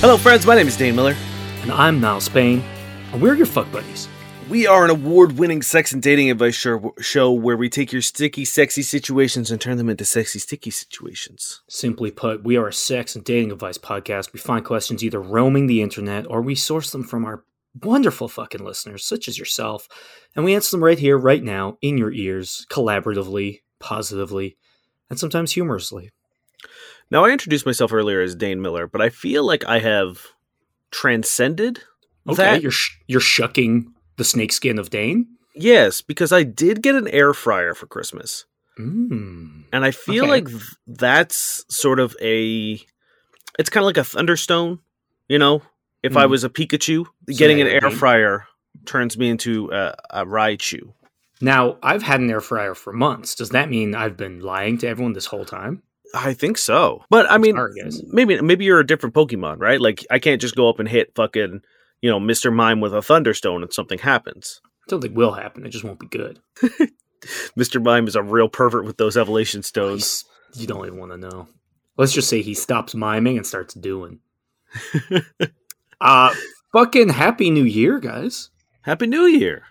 Hello, friends. My name is Dane Miller. And I'm Niall Spain, and we're your fuck buddies. We are an award winning sex and dating advice show, show where we take your sticky, sexy situations and turn them into sexy, sticky situations. Simply put, we are a sex and dating advice podcast. We find questions either roaming the internet or we source them from our wonderful fucking listeners, such as yourself, and we answer them right here, right now, in your ears, collaboratively, positively, and sometimes humorously. Now, I introduced myself earlier as Dane Miller, but I feel like I have transcended Okay, that. you're sh- you're shucking the snakeskin of Dane. Yes, because I did get an air fryer for Christmas. Mm. And I feel Okay. like th- that's sort of a. It's kind of like a thunderstone, you know? If I Mm. was a Pikachu, So getting an air fryer turns me into a, a Raichu. Now, I've had an air fryer for months. Does that mean I've been lying to everyone this whole time? I think so. But I mean, sorry, maybe maybe you're a different Pokemon, right? Like I can't just go up and hit fucking, you know, Mr. Mime with a thunderstone and something happens. Something will happen. It just won't be good. Mr. Mime is a real pervert with those evolution stones. He's- You don't even want to know. Let's just say he stops miming and starts doing. uh fucking happy new year, guys. Happy New Year.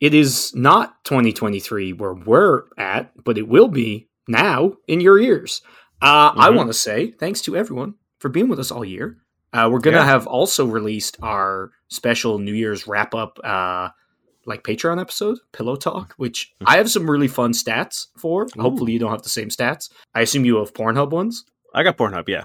It is not 2023 where we're at, but it will be now in your ears. Uh, I Mhm. want to say thanks to everyone for being with us all year. Uh, we're gonna Yeah. have also released our special New Year's wrap up, uh, like Patreon episode, Pillow Talk, which I have some really fun stats for. Mm-hmm. Ooh. Hopefully, you don't have the same stats. I assume you have Pornhub ones. I got Pornhub, yeah.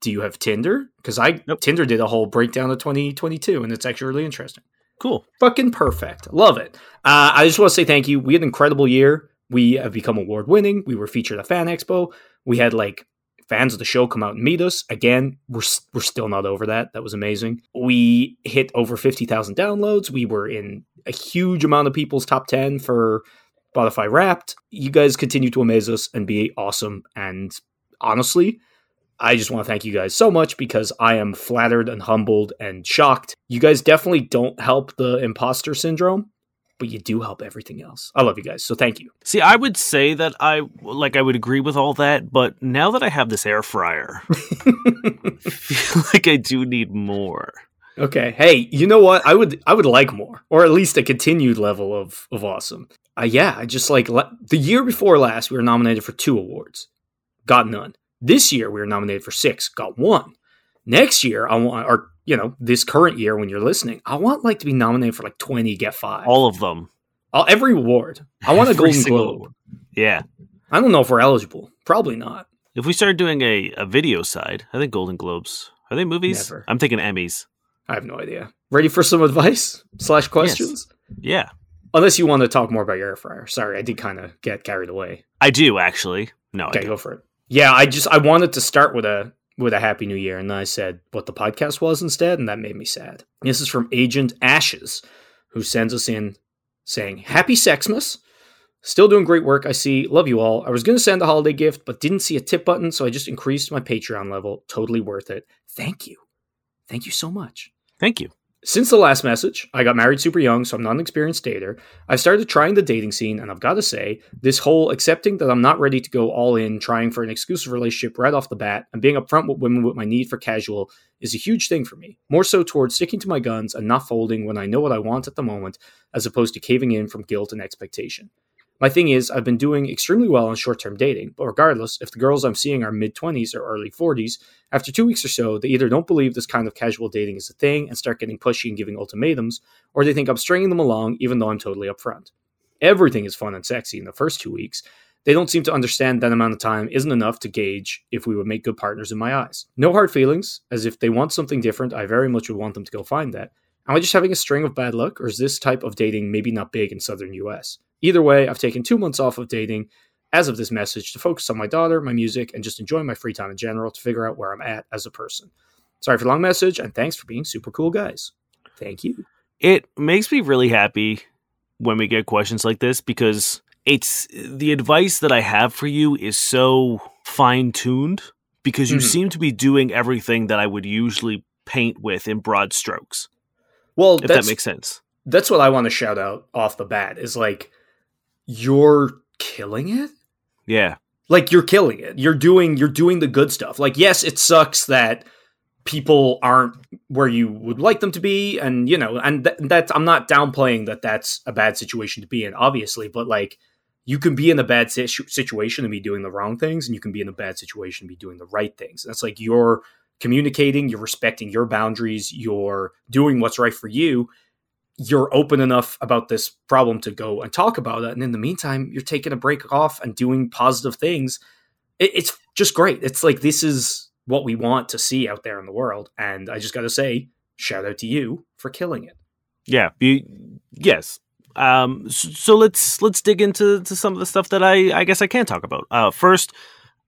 Do you have Tinder? Because I Nope. Tinder did a whole breakdown of 2022, and it's actually really interesting. Cool. Fucking perfect. Love it. Uh, I just want to say thank you. We had an incredible year. We have become award winning. We were featured at Fan Expo. We had like fans of the show come out and meet us. Again, we're we're still not over that. That was amazing. We hit over fifty thousand downloads. We were in a huge amount of people's top ten for Spotify Wrapped. You guys continue to amaze us and be awesome. And honestly, I just want to thank you guys so much because I am flattered and humbled and shocked. You guys definitely don't help the imposter syndrome, but you do help everything else. I love you guys, so thank you. See, I would say that I like I would agree with all that, but now that I have this air fryer, I feel like I do need more. Okay, hey, you know what? I would I would like more, or at least a continued level of of awesome. Uh, yeah, I just like le- the year before last, we were nominated for two awards, got none. This year, we were nominated for six, got one. Next year, I want, or you know, this current year when you're listening, I want like to be nominated for like twenty, get five. All of them. Every award. I want a Golden Globe. Yeah. I don't know if we're eligible. Probably not. If we started doing a, a video side, I think Golden Globes. Are they movies? Never. I'm thinking Emmys. I have no idea. Ready for some advice slash questions? Yeah. Unless you want to talk more about your air fryer. Sorry, I did kind of get carried away. I do actually. No, Okay, go for it. Yeah, I just I wanted to start with a with a happy new year, and then I said what the podcast was instead, and that made me sad. This is from Agent Ashes, who sends us in saying, Happy Sexmas. Still doing great work, I see. Love you all. I was gonna send a holiday gift, but didn't see a tip button, so I just increased my Patreon level. Totally worth it. Thank you. Thank you so much. Thank you. Since the last message, I got married super young, so I'm not an experienced dater. I've started trying the dating scene, and I've got to say, this whole accepting that I'm not ready to go all in, trying for an exclusive relationship right off the bat, and being upfront with women with my need for casual is a huge thing for me. More so towards sticking to my guns and not folding when I know what I want at the moment, as opposed to caving in from guilt and expectation. My thing is, I've been doing extremely well on short term dating, but regardless, if the girls I'm seeing are mid 20s or early 40s, after two weeks or so, they either don't believe this kind of casual dating is a thing and start getting pushy and giving ultimatums, or they think I'm stringing them along even though I'm totally upfront. Everything is fun and sexy in the first two weeks. They don't seem to understand that amount of time isn't enough to gauge if we would make good partners in my eyes. No hard feelings, as if they want something different, I very much would want them to go find that. Am I just having a string of bad luck, or is this type of dating maybe not big in southern US? Either way, I've taken two months off of dating as of this message to focus on my daughter, my music, and just enjoy my free time in general to figure out where I'm at as a person. Sorry for the long message, and thanks for being super cool guys. Thank you. It makes me really happy when we get questions like this because it's the advice that I have for you is so fine tuned because you Mhm. seem to be doing everything that I would usually paint with in broad strokes. Well, If that makes sense. that's what I want to shout out off the bat is like you're killing it. Yeah. Like you're killing it. You're doing you're doing the good stuff. Like yes, it sucks that people aren't where you would like them to be and you know, and th- that's I'm not downplaying that that's a bad situation to be in obviously, but like you can be in a bad situ- situation and be doing the wrong things and you can be in a bad situation and be doing the right things. That's like you're communicating, you're respecting your boundaries, you're doing what's right for you you're open enough about this problem to go and talk about it. And in the meantime, you're taking a break off and doing positive things. It, it's just great. It's like this is what we want to see out there in the world. And I just got to say, shout out to you for killing it. Yeah. You, yes. Um, so, let's let's dig into to some of the stuff that I I guess I can talk about. Uh, first,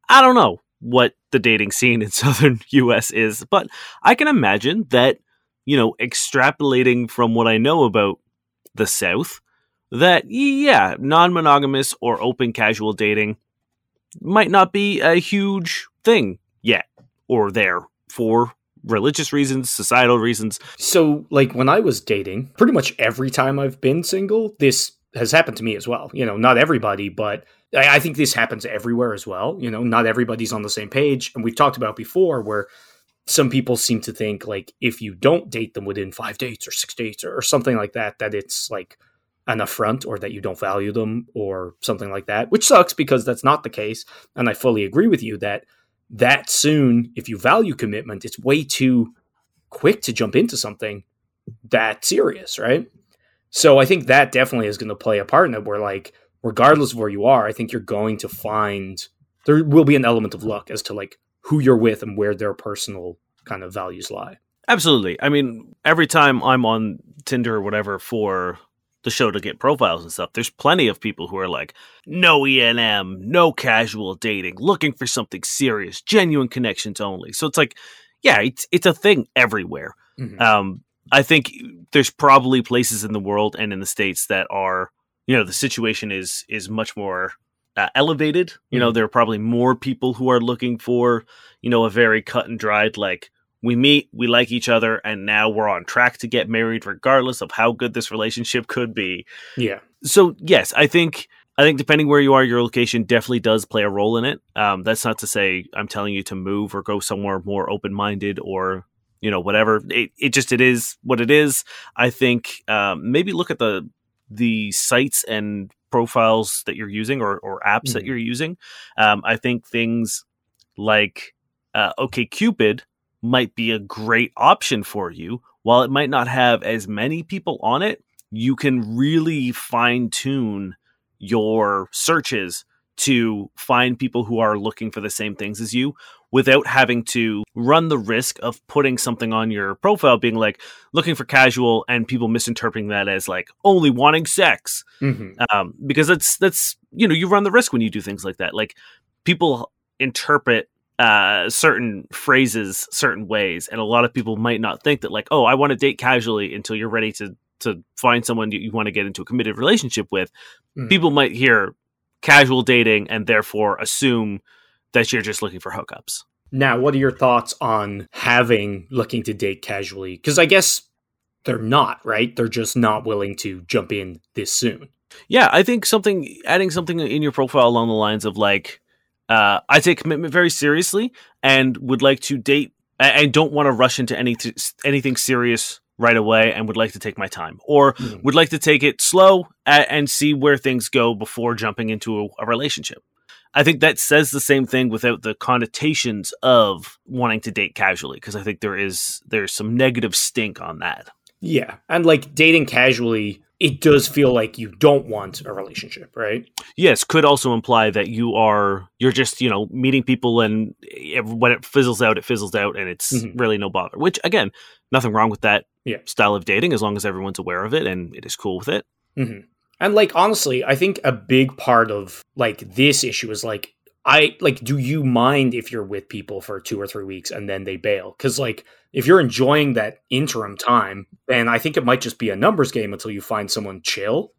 I don't know what the dating scene in southern U.S. is, but I can imagine that you know, extrapolating from what I know about the South, that yeah, non-monogamous or open casual dating might not be a huge thing yet or there for religious reasons, societal reasons. So, like when I was dating, pretty much every time I've been single, this has happened to me as well. You know, not everybody, but I, I think this happens everywhere as well. You know, not everybody's on the same page. And we've talked about before where some people seem to think like if you don't date them within five dates or six dates or, or something like that, that it's like an affront or that you don't value them or something like that, which sucks because that's not the case. And I fully agree with you that that soon, if you value commitment, it's way too quick to jump into something that serious, right? So I think that definitely is going to play a part in it where like regardless of where you are, I think you're going to find there will be an element of luck as to like who you're with and where their personal kind of values lie. Absolutely. I mean, every time I'm on Tinder or whatever for the show to get profiles and stuff, there's plenty of people who are like, no ENM, no casual dating, looking for something serious, genuine connections only. So it's like, yeah, it's it's a thing everywhere. Mhm. Um, I think there's probably places in the world and in the states that are, you know, the situation is is much more uh, elevated. You know, there are probably more people who are looking for, you know, a very cut and dried like we meet, we like each other, and now we're on track to get married, regardless of how good this relationship could be. Yeah. So yes, I think I think depending where you are, your location definitely does play a role in it. Um, that's not to say I'm telling you to move or go somewhere more open minded or you know whatever. It, it just it is what it is. I think um, maybe look at the the sites and profiles that you're using or, or apps that Mhm. you're using. Um, I think things like uh, OK Cupid might be a great option for you. While it might not have as many people on it, you can really fine tune your searches to find people who are looking for the same things as you without having to run the risk of putting something on your profile being like looking for casual and people misinterpreting that as like only wanting sex. Hmm um, because that's that's you know you run the risk when you do things like that. Like people interpret uh, certain phrases certain ways and a lot of people might not think that like oh i want to date casually until you're ready to to find someone you, you want to get into a committed relationship with. Mhm. people might hear casual dating and therefore assume that you're just looking for hookups Now, what are your thoughts on having looking to date casually? Because I guess they're not, right? They're just not willing to jump in this soon. Yeah, I think something adding something in your profile along the lines of like, uh, I take commitment very seriously and would like to date. I, I don't want to rush into any anything serious right away, and would like to take my time, or Mhm. would like to take it slow and see where things go before jumping into a, a relationship. I think that says the same thing without the connotations of wanting to date casually, because I think there is there's some negative stink on that. Yeah. And like dating casually, it does feel like you don't want a relationship, right? yes could also imply that you are you're just you know meeting people and when it fizzles out it fizzles out and it's Mhm. really no bother which again nothing wrong with that Yeah. style of dating as long as everyone's aware of it and it is cool with it hmm And like honestly, I think a big part of like this issue is like I like do you mind if you're with people for 2 or 3 weeks and then they bail? Cuz like if you're enjoying that interim time, then I think it might just be a numbers game until you find someone chill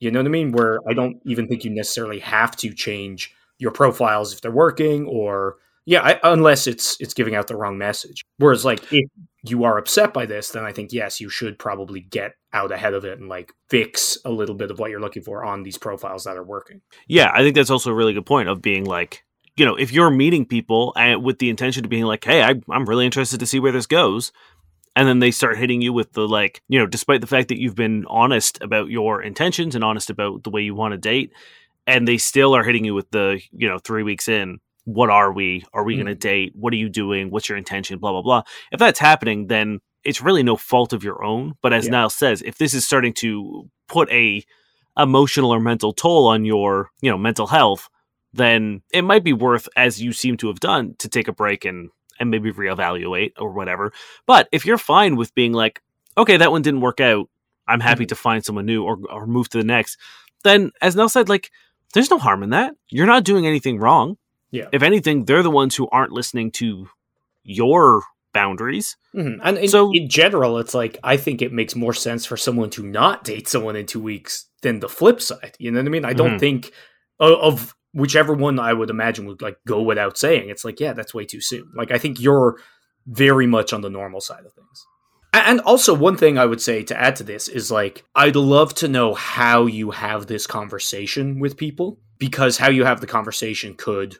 You know what I mean? Where I don't even think you necessarily have to change your profiles if they're working or yeah, I, unless it's it's giving out the wrong message. Whereas like if you are upset by this, then I think yes, you should probably get out ahead of it and like fix a little bit of what you're looking for on these profiles that are working. Yeah, I think that's also a really good point of being like, you know, if you're meeting people and with the intention of being like, hey, I, I'm really interested to see where this goes. And then they start hitting you with the like, you know, despite the fact that you've been honest about your intentions and honest about the way you want to date, and they still are hitting you with the, you know, three weeks in, what are we? Are we Mm. going to date? What are you doing? What's your intention? Blah, blah, blah. If that's happening, then it's really no fault of your own. But as Yeah. Niall says, if this is starting to put a emotional or mental toll on your, you know, mental health, then it might be worth, as you seem to have done, to take a break and and maybe reevaluate or whatever. But if you're fine with being like, okay, that one didn't work out, I'm happy Mhm. to find someone new or or move to the next, then as Niall said, like, there's no harm in that. You're not doing anything wrong. Yeah. If anything, they're the ones who aren't listening to your boundaries. Mhm. And in, So- in general, it's like I think it makes more sense for someone to not date someone in two weeks than the flip side. You know what I mean? I don't Mhm. think of, of whichever one I would imagine would like go without saying. It's like, yeah, that's way too soon. Like I think you're very much on the normal side of things. And also, one thing I would say to add to this is like, I'd love to know how you have this conversation with people because how you have the conversation could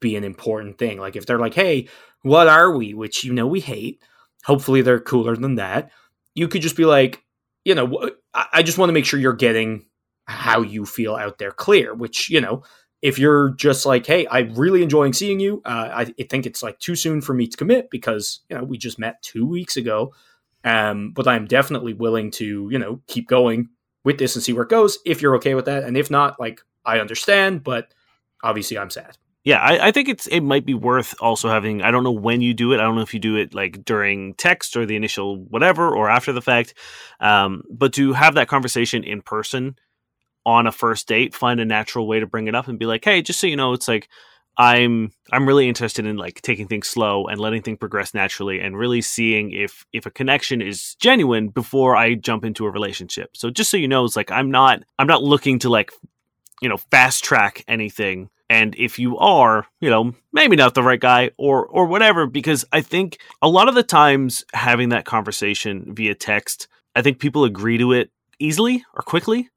be an important thing. Like, if they're like, hey, what are we? Which, you know, we hate. Hopefully, they're cooler than that. You could just be like, you know, I just want to make sure you're getting how you feel out there clear, which, you know, if you're just like, hey, I'm really enjoying seeing you, uh, I I think it's like too soon for me to commit because, you know, we just met two weeks ago. Um, but I'm definitely willing to, you know, keep going with this and see where it goes if you're okay with that. And if not, like, I understand, but obviously I'm sad. Yeah, I, I think it's it might be worth also having. I don't know when you do it. I don't know if you do it like during text or the initial whatever or after the fact, um, but to have that conversation in person on a first date, find a natural way to bring it up and be like, hey, just so you know, it's like I'm I'm really interested in like taking things slow and letting things progress naturally and really seeing if if a connection is genuine before I jump into a relationship. So just so you know, it's like I'm not I'm not looking to like you know fast track anything and if you are you know maybe not the right guy or or whatever because i think a lot of the times having that conversation via text i think people agree to it easily or quickly.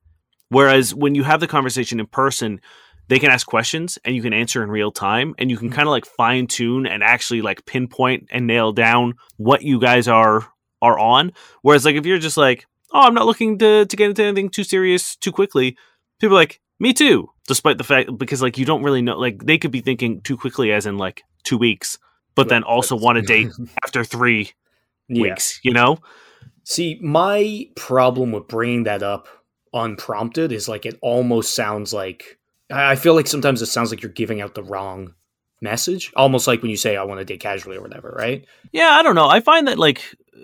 Whereas when you have the conversation in person they can ask questions and you can answer in real time and you can mm-hmm. kind of like fine tune and actually like pinpoint and nail down what you guys are are on. Whereas like if you're just like oh i'm not looking to to get into anything too serious too quickly people are like me too despite the fact because like you don't really know like they could be thinking too quickly as in like two weeks but then also want to date after three Yeah. weeks you know See, my problem with bringing that up unprompted is like it almost sounds like I I feel like sometimes it sounds like you're giving out the wrong message, almost like when you say I want to date casually or whatever, right? yeah i don't know i find that like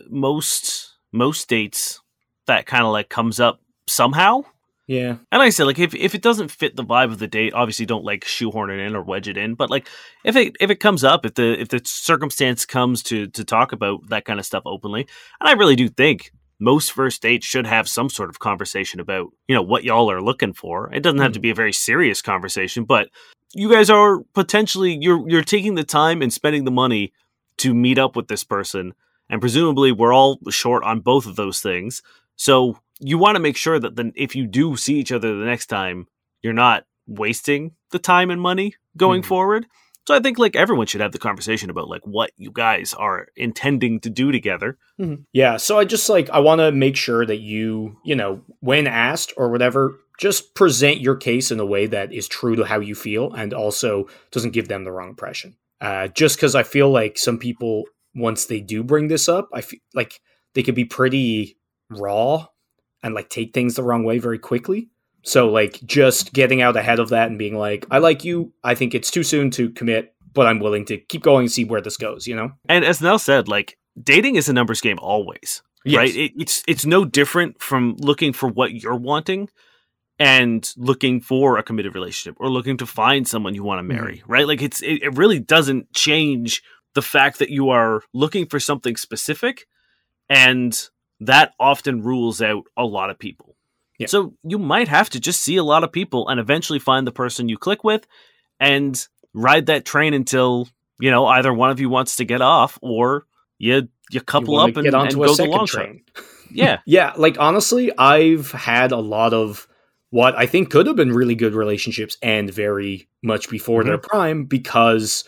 most most dates that kind of like comes up somehow Yeah. And like I said, like if, if it doesn't fit the vibe of the date, obviously don't like shoehorn it in or wedge it in. But like if it if it comes up, if the if the circumstance comes to to talk about that kind of stuff openly, and I really do think most first dates should have some sort of conversation about you know what y'all are looking for. It doesn't have to mm. be a very serious conversation, but you guys are potentially you're you're taking the time and spending the money to meet up with this person, and presumably we're all short on both of those things. So you want to make sure that then if you do see each other the next time, you're not wasting the time and money going Mhm. forward. So I think like everyone should have the conversation about like what you guys are intending to do together. Yeah, so I just like I want to make sure that you, you know, when asked or whatever, just present your case in a way that is true to how you feel and also doesn't give them the wrong impression. Uh, just because I feel like some people, once they do bring this up, I feel like they could be pretty raw and like take things the wrong way very quickly. So like just getting out ahead of that and being like, I like you. I think it's too soon to commit, but I'm willing to keep going and see where this goes. You know? And as Niall said, like dating is a numbers game always. right? It, it's it's no different from looking for what you're wanting and looking for a committed relationship or looking to find someone you want to marry, mm-hmm. right? Like it's it, it really doesn't change the fact that you are looking for something specific and that often rules out a lot of people. Yeah. So you might have to just see a lot of people and eventually find the person you click with and ride that train until, you know, either one of you wants to get off or you you couple wanna up and, and go the long shot. train. Yeah. Yeah, like honestly, I've had a lot of what I think could have been really good relationships and very much before their mm-hmm. prime because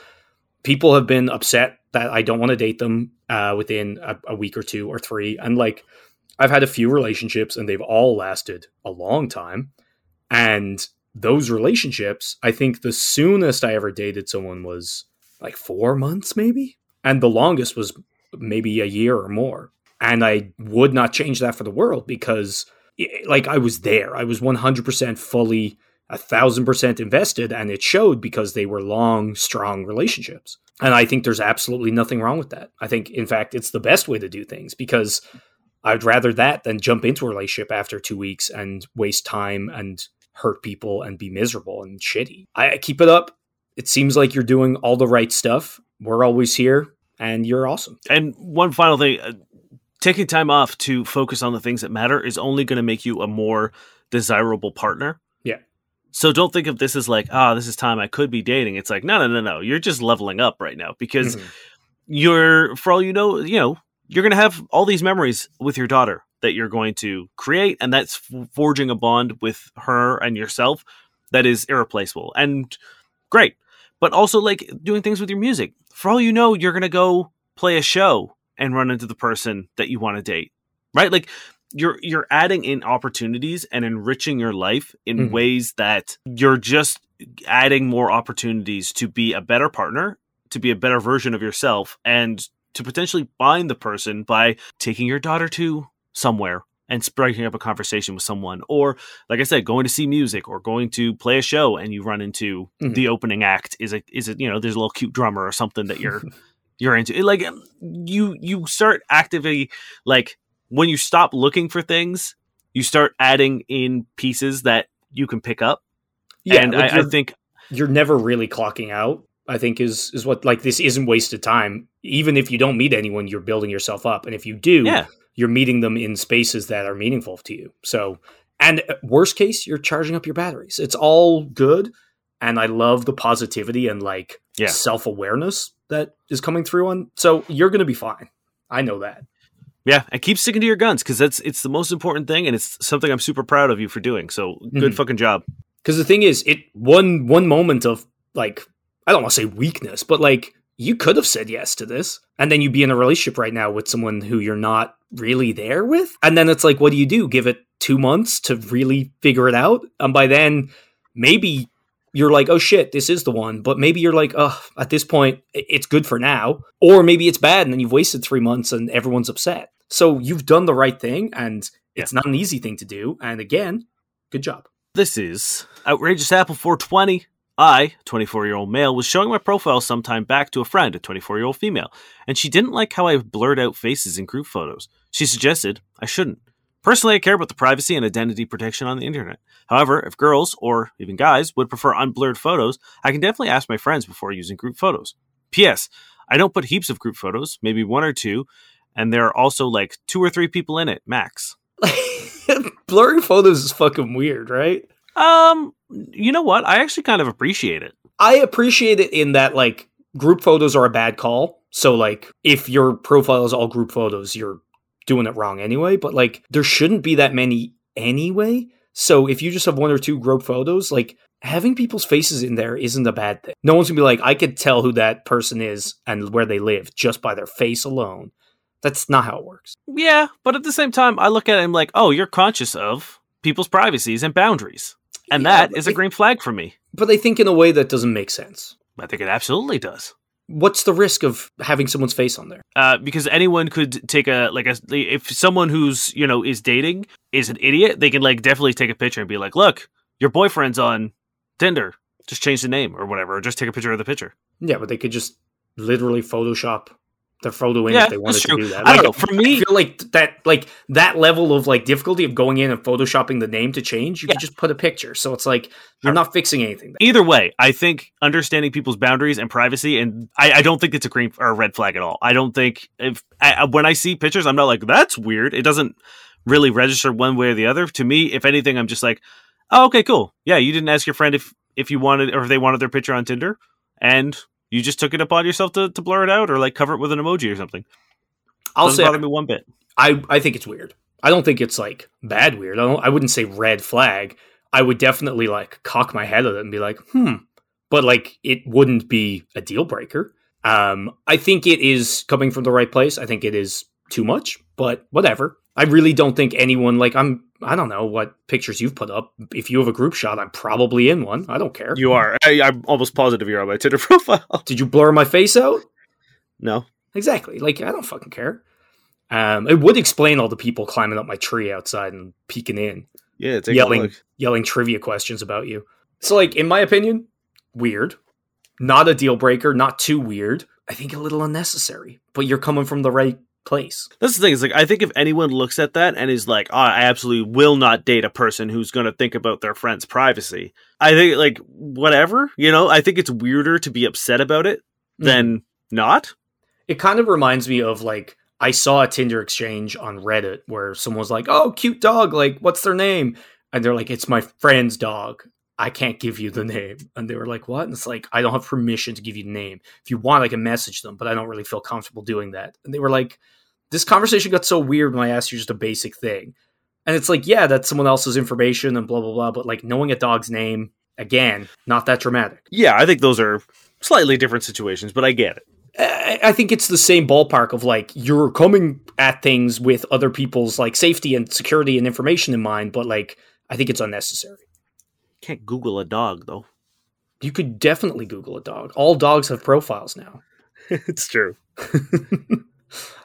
people have been upset that I don't want to date them uh, within a, a week or two or three. And like, I've had a few relationships and they've all lasted a long time. And those relationships, I think the soonest I ever dated someone was like four months, maybe. And the longest was maybe a year or more. And I would not change that for the world because, like, I was there. I was 100% fully, a thousand percent invested. And it showed because they were long, strong relationships. And I think there's absolutely nothing wrong with that. I think, in fact, it's the best way to do things because I'd rather that than jump into a relationship after two weeks and waste time and hurt people and be miserable and shitty. I keep it up. It seems like you're doing all the right stuff. We're always here and you're awesome. And one final thing, uh, taking time off to focus on the things that matter is only going to make you a more desirable partner. So don't think of this as like, ah, this is time I could be dating. It's like, no, no, no, no. You're just leveling up right now because Mhm. you're, for all you know, you know, you're going to have all these memories with your daughter that you're going to create, and that's forging a bond with her and yourself that is irreplaceable and great. But also like doing things with your music. For all you know, you're going to go play a show and run into the person that you want to date, right? Like you're you're adding in opportunities and enriching your life in Mhm. ways that you're just adding more opportunities to be a better partner, to be a better version of yourself, and to potentially bind the person by taking your daughter to somewhere and striking up a conversation with someone or like i said going to see music or going to play a show and you run into Mhm. the opening act is it is it you know there's a little cute drummer or something that you're you're into It, like you you start actively like when you stop looking for things you start adding in pieces that you can pick up. Yeah, and like I, I think you're never really clocking out i think is is what like this isn't wasted time. Even if you don't meet anyone you're building yourself up. And if you do yeah. you're meeting them in spaces that are meaningful to you. So and uh, worst case you're charging up your batteries. It's all good. And i love the positivity and like Yeah. self-awareness that is coming through on so you're gonna be fine. I know that yeah and keep sticking to your guns because that's it's the most important thing and it's something i'm super proud of you for doing so good Mhm. fucking job because the thing is it one one moment of like i don't want to say weakness but like you could have said yes to this and then you'd be in a relationship right now with someone who you're not really there with and then it's like what do you do give it two months to really figure it out and by then maybe you're like oh shit this is the one but maybe you're like oh at this point it's good for now or maybe it's bad and then you've wasted three months and everyone's upset so you've done the right thing and it's not an easy thing to do and again good job This is Outrageous Apple 420. I, 24 year old male, was showing my profile sometime back to a friend, a 24 year old female, and she didn't like how I blurred out faces in group photos. She suggested I shouldn't. Personally, I care about the privacy and identity protection on the internet. However, if girls, or even guys, would prefer unblurred photos, I can definitely ask my friends before using group photos. P.S. I don't put heaps of group photos, maybe one or two, and there are also like two or three people in it, max. blurring photos is fucking weird, right? Um, you know what? I actually kind of appreciate it. I appreciate it in that like group photos are a bad call. So like if your profile is all group photos, you're doing it wrong anyway. But like there shouldn't be that many anyway. So if you just have one or two group photos, like having people's faces in there isn't a bad thing. No one's gonna be like, I could tell who that person is and where they live just by their face alone. That's not how it works. Yeah, but at the same time, I look at it and I'm like, oh, you're conscious of people's privacies and boundaries. And Yeah, that is a green flag for me. But I think in a way that doesn't make sense. I think it absolutely does. What's the risk of having someone's face on there? Uh, because anyone could take a like a if someone who's you know is dating is an idiot, they can like definitely take a picture and be like, "Look, your boyfriend's on Tinder. Just change the name or whatever, or just take a picture of the picture." Yeah, but they could just literally Photoshop their photo in Yeah, if they wanted to do that. I don't know. For I me, feel like that, like that level of like difficulty of going in and photoshopping the name to change, you Yeah. could just put a picture. So it's like you're not fixing anything. There. either way, I think understanding people's boundaries and privacy, and I, I don't think it's a green or a red flag at all. I don't think if I, I- when I see pictures, I'm not like that's weird. It doesn't really register one way or the other. To me, if anything, I'm just like, oh, okay, cool. Yeah, you didn't ask your friend if if you wanted or if they wanted their picture on Tinder, and you just took it upon yourself to, to blur it out or like cover it with an emoji or something. I'll Doesn't say bother me one bit. I I think it's weird. I don't think it's like bad weird. I don't. I wouldn't say red flag. I would definitely like cock my head at it and be like, hmm. But like, it wouldn't be a deal breaker. Um, I think it is coming from the right place. I think it is too much, but whatever. I really don't think anyone like I'm. I don't know what pictures you've put up. If you have a group shot, I'm probably in one. I don't care. You are. I, I'm almost positive you're on my Tinder profile. Did you blur my face out? No. Exactly. Like I don't fucking care. Um, it would explain all the people climbing up my tree outside and peeking in, Yeah, yelling, look. yelling trivia questions about you. So, like in my opinion, weird. Not a deal breaker. Not too weird. I think a little unnecessary. But you're coming from the right place. That's the thing. Is like I think if anyone looks at that and is like, oh, I absolutely will not date a person who's going to think about their friend's privacy. I think like whatever, you know. I think it's weirder to be upset about it mm-hmm. than not. It kind of reminds me of like I saw a Tinder exchange on Reddit where someone was like, "Oh, cute dog. Like, what's their name?" And they're like, "It's my friend's dog. I can't give you the name." And they were like, "What?" And it's like, "I don't have permission to give you the name. If you want, I can message them, but I don't really feel comfortable doing that." And they were like, "This conversation got so weird when I asked you just a basic thing." And it's like, yeah, that's someone else's information and blah blah blah. But like knowing a dog's name again, not that dramatic. Yeah, I think those are slightly different situations, but I get it. I I think it's the same ballpark of like you're coming at things with other people's like safety and security and information in mind, but like I think it's unnecessary. Can't Google a dog though. You could definitely Google a dog. All dogs have profiles now. it's true.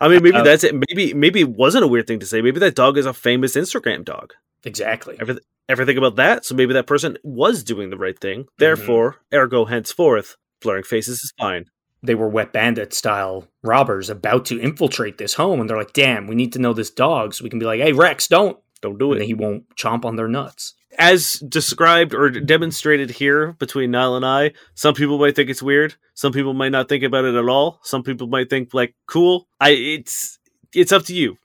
I mean, maybe Uh, that's it. Maybe maybe it wasn't a weird thing to say. Maybe that dog is a famous Instagram dog. exactly. Ever ever think about that? So maybe that person was doing the right thing. Therefore, ergo, henceforth, blurring faces is fine. They were wet bandit style robbers about to infiltrate this home, and they're like, "Damn, we need to know this dog, so we can be like, hey Rex, don't." Don't do it. And it. he won't chomp on their nuts. As described or demonstrated here between Niall and I, some people might think it's weird. Some people might not think about it at all. Some people might think like, cool. I it's it's up to you,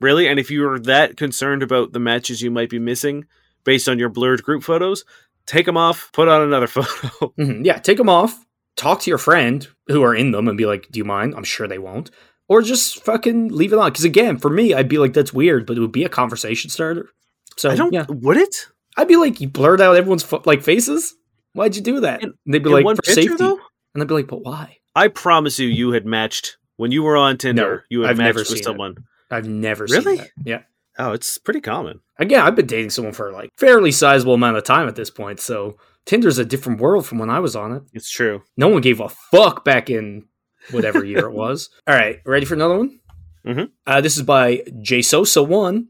really. And if you're that concerned about the matches you might be missing based on your blurred group photos, take them off. Put on another photo. Mhm. Yeah, take them off. Talk to your friend who are in them and be like, "Do you mind?" I'm sure they won't. Or just fucking leave it on. Because again, for me, I'd be like, "That's weird," but it would be a conversation starter. So I don't. yeah, Would it? I'd be like, "You blurred out everyone's fo- like faces. Why'd you do that?" And they'd be like, one "For picture, safety." though. And I'd be like, "But why?" I promise you, you had matched when you were on Tinder. No, you had I've never matched seen with it. someone. I've never Really? Yeah. Oh, it's pretty common. Again, I've been dating someone for like fairly sizable amount of time at this point, so Tinder's a different world from when I was on it. It's true. No one gave a fuck back in whatever year it was. All right, ready for another one? Mhm. Uh, this is by JSosa1.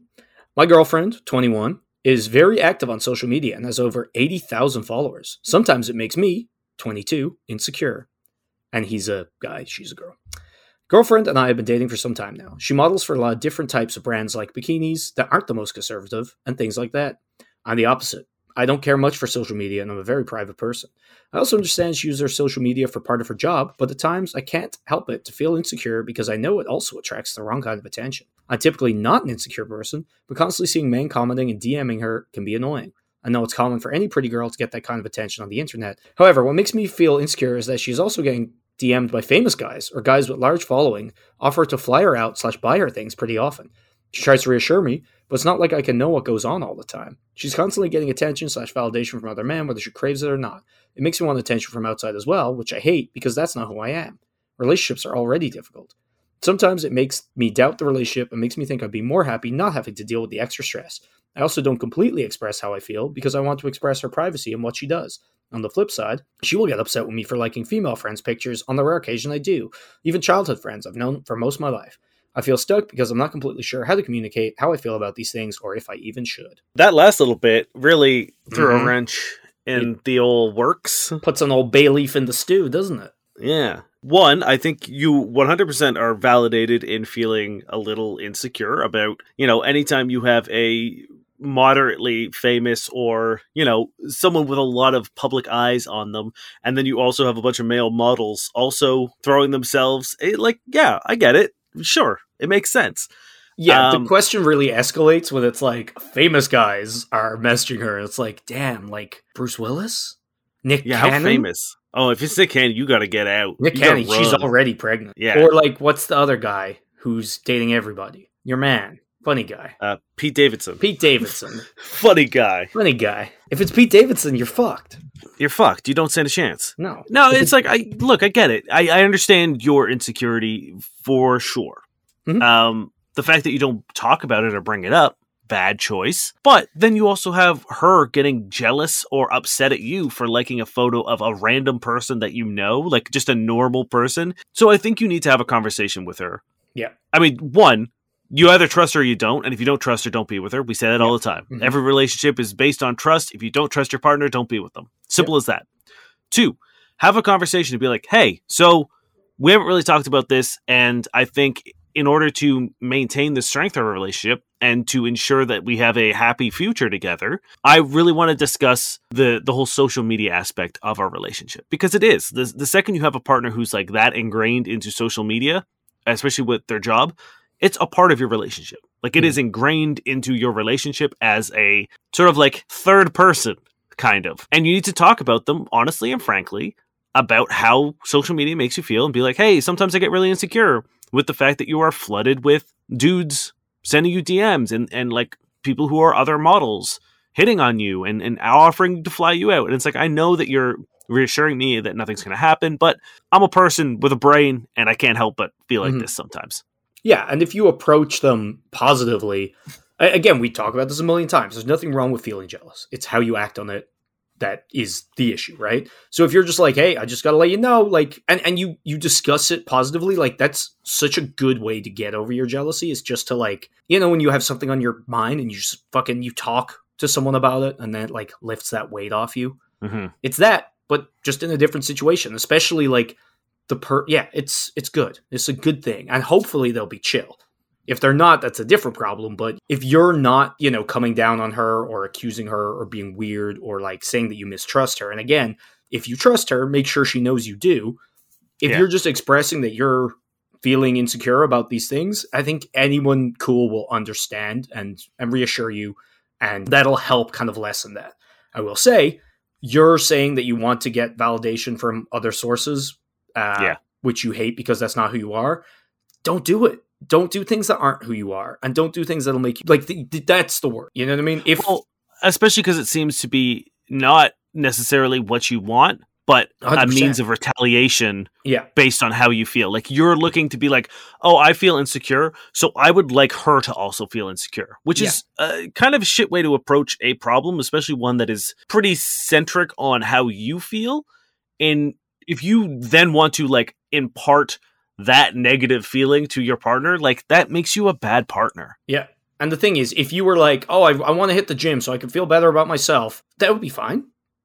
My girlfriend, 21, is very active on social media and has over 80,000 followers. Sometimes it makes me, 22, insecure. And he's a guy, she's a girl. Girlfriend and I have been dating for some time now. She models for a lot of different types of brands like bikinis that aren't the most conservative and things like that. I'm the opposite. I don't care much for social media and I'm a very private person. I also understand she uses her social media for part of her job, but at times I can't help it to feel insecure because I know it also attracts the wrong kind of attention. I'm typically not an insecure person, but constantly seeing men commenting and DMing her can be annoying. I know it's common for any pretty girl to get that kind of attention on the internet. However, what makes me feel insecure is that she's also getting DM'd by famous guys or guys with large following offer to fly her out slash buy her things pretty often. She tries to reassure me, but it's not like I can know what goes on all the time. She's constantly getting attention slash validation from other men, whether she craves it or not. It makes me want attention from outside as well, which I hate because that's not who I am. Relationships are already difficult. Sometimes it makes me doubt the relationship and makes me think I'd be more happy not having to deal with the extra stress. I also don't completely express how I feel because I want to express her privacy and what she does. On the flip side, she will get upset with me for liking female friends' pictures on the rare occasion I do, even childhood friends I've known for most of my life. I feel stuck because I'm not completely sure how to communicate how I feel about these things or if I even should. That last little bit really threw Mhm. a wrench in the old works. Puts an old bay leaf in the stew, doesn't it? Yeah. One, I think you 100% are validated in feeling a little insecure about, you know, anytime you have a moderately famous or, you know, someone with a lot of public eyes on them, and then you also have a bunch of male models also throwing themselves, it, like, yeah, I get it. Sure. It makes sense. Yeah, Um, the question really escalates when it's like famous guys are messaging her. It's like, damn, like Bruce Willis, Nick Yeah, Cannon, how famous? Oh, if it's Nick Cannon, you got to get out. Nick You Cannon. She's already pregnant. Yeah. Or like, what's the other guy who's dating everybody? Your man, funny guy, uh, Pete Davidson. Pete Davidson, Funny guy. funny guy. If it's Pete Davidson, you're fucked. You're fucked. You don't stand a chance. No, No, it's like I look. I get it. I, I understand your insecurity for sure. Mhm. Um, the fact that you don't talk about it or bring it up, bad choice. But then you also have her getting jealous or upset at you for liking a photo of a random person that you know, like just a normal person. So I think you need to have a conversation with her. Yeah. I mean, one, you either trust her or you don't. And if you don't trust her, don't be with her. We say that all the time. Mhm. Every relationship is based on trust. If you don't trust your partner, don't be with them. Simple as that. Two, have a conversation to be like, hey, so we haven't really talked about this. And I think in order to maintain the strength of our relationship and to ensure that we have a happy future together, I really want to discuss the the whole social media aspect of our relationship because it is the the second you have a partner who's like that ingrained into social media, especially with their job, it's a part of your relationship. Like it Mhm. is ingrained into your relationship as a sort of like third person kind of. And you need to talk about them honestly and frankly about how social media makes you feel and be like, "Hey, sometimes I get really insecure with the fact that you are flooded with dudes sending you DMs and and like people who are other models hitting on you and and offering to fly you out." And it's like, "I know that you're reassuring me that nothing's going to happen, but I'm a person with a brain and I can't help but feel like Mhm. this sometimes." Yeah, and if you approach them positively, again, we talk about this a million times. There's nothing wrong with feeling jealous. It's how you act on it that is the issue, right? So if you're just like, "Hey, I just got to let you know," like and and you you discuss it positively, like that's such a good way to get over your jealousy is just to like, you know, when you have something on your mind and you just fucking you talk to someone about it and then it like lifts that weight off you. hmm It's that, but just in a different situation, especially like the per yeah, it's it's good. It's a good thing. And hopefully they'll be chill. If they're not, that's a different problem. But if you're not, you know, coming down on her or accusing her or being weird or like saying that you mistrust her, and again, if you trust her, make sure she knows you do. If Yeah. you're just expressing that you're feeling insecure about these things, I think anyone cool will understand and and reassure you, and that'll help kind of lessen that. I will say, you're saying that you want to get validation from other sources, uh, Yeah. which you hate because that's not who you are. Don't do it. Don't do things that aren't who you are, and don't do things that'll make you like. th- th- that's the word. You know what I mean? If Well, especially because it seems to be not necessarily what you want, but a 100%. means of retaliation yeah, based on how you feel. Like you're looking to be like, oh, I feel insecure, so I would like her to also feel insecure, which is uh, kind of a shit way to approach a problem, especially one that is pretty centric on how you feel. And if you then want to like impart that negative feeling to your partner, like that makes you a bad partner. yeah. And the thing is, if you were like, "Oh, I, I want to hit the gym so I can feel better about myself," that would be fine.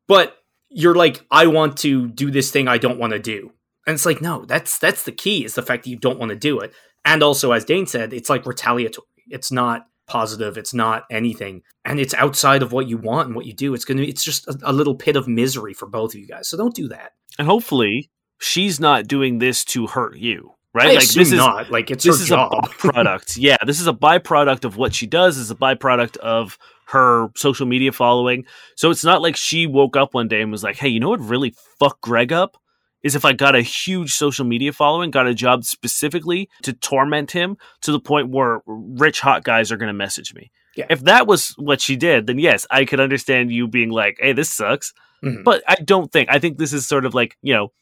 But you're like, "I want to do this thing I don't want to do," and it's like, no, that's that's the key is the fact that you don't want to do it. And also, as Dane said, it's like retaliatory. It's not positive. It's not anything, and it's outside of what you want and what you do. It's gonna. It's just a, a little pit of misery for both of you guys. So don't do that. And hopefully, she's not doing this to hurt you, right? I like this is not. Like it's this her is job. a byproduct. yeah, this is a byproduct of what she does. Is a byproduct of her social media following. So it's not like she woke up one day and was like, "Hey, you know what really fucked Greg up." Is if I got a huge social media following, got a job specifically to torment him to the point where rich hot guys are going to message me. Yeah. If that was what she did, then yes, I could understand you being like, "Hey, this sucks." Mhm. But I don't think. I think this is sort of like you know,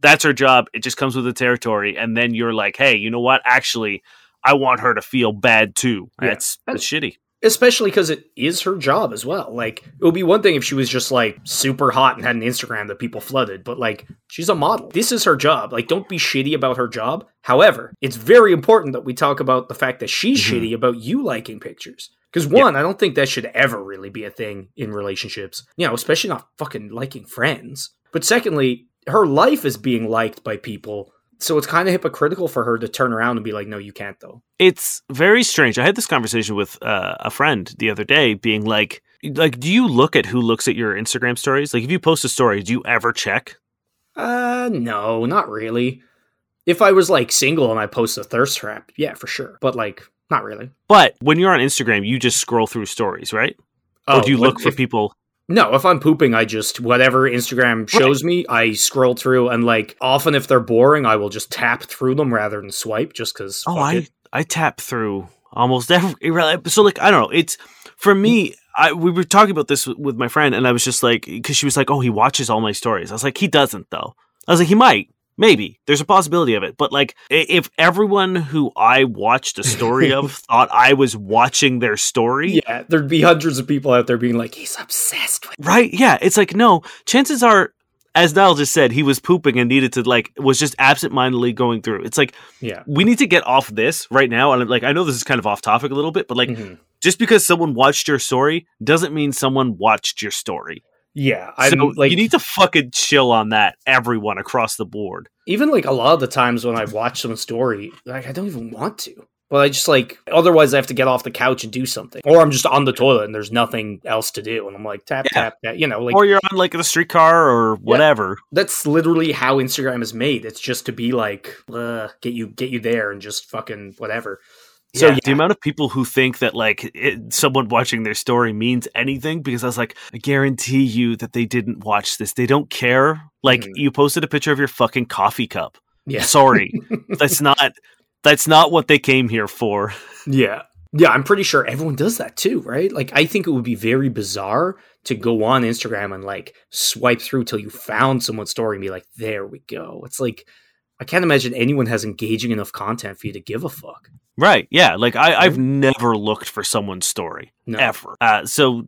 that's her job. It just comes with the territory, and then you're like, hey, you know what? Actually, I want her to feel bad too. Yeah. That's that's shitty. especially because it is her job as well. Like it would be one thing if she was just like super hot and had an Instagram that people flooded, but like she's a model. This is her job. Like don't be shitty about her job. However, it's very important that we talk about the fact that she's Mhm. shitty about you liking pictures. Because Yeah. one, I don't think that should ever really be a thing in relationships. You know, especially not fucking liking friends. But secondly, her life is being liked by people. So it's kind of hypocritical for her to turn around and be like, no, you can't though. It's very strange. I had this conversation with uh, a friend the other day, being like, like, do you look at who looks at your Instagram stories? Like, if you post a story, do you ever check? Uh, no, not really. If I was like single and I post a thirst trap, yeah, for sure. But like, not really. But when you're on Instagram, you just scroll through stories, right? Oh, or do you look for if- people? No, if I'm pooping, I just whatever Instagram shows me, I scroll through, and like often if they're boring, I will just tap through them rather than swipe, just because. Oh, I I tap through almost every so like I don't know. It's for me. I we were talking about this with- with my friend, and I was just like, because she was like, "Oh, he watches all my stories." I was like, "He doesn't, though." I was like, "He might." Maybe there's a possibility of it, but like if everyone who I watched a story of thought I was watching their story, Yeah, there'd be hundreds of people out there being like, "He's obsessed with." Right? Yeah. It's like, no, chances are, as Niall just said, he was pooping and needed to, like, was just absentmindedly going through. It's like, Yeah, we need to get off this right now. And, like, I know this is kind of off topic a little bit, but, like, Mhm. just because someone watched your story doesn't mean someone watched your story. Yeah. I so like you need to fucking chill on that, everyone across the board. even like a lot of the times when I watch some story, like I don't even want to. But I just like otherwise I have to get off the couch and do something, or I'm just on the toilet and there's nothing else to do, and I'm like tap Yeah. tap tap. You know, like or you're on, like, the streetcar or whatever. that's literally how Instagram is made. It's just to be like uh, get you get you there and just fucking whatever. So yeah, the amount of people who think that like it, someone watching their story means anything, because I was like, I guarantee you that they didn't watch this. They don't care. Like Mhm. you posted a picture of your fucking coffee cup. yeah, Sorry, that's not that's not what they came here for. Yeah. Yeah, I'm pretty sure everyone does that too, right? Like I think it would be very bizarre to go on Instagram and like swipe through till you found someone's story and be like, there we go. It's like I can't imagine anyone has engaging enough content for you to give a fuck. Right? Yeah. Like I, I've never looked for someone's story No. ever. Uh, so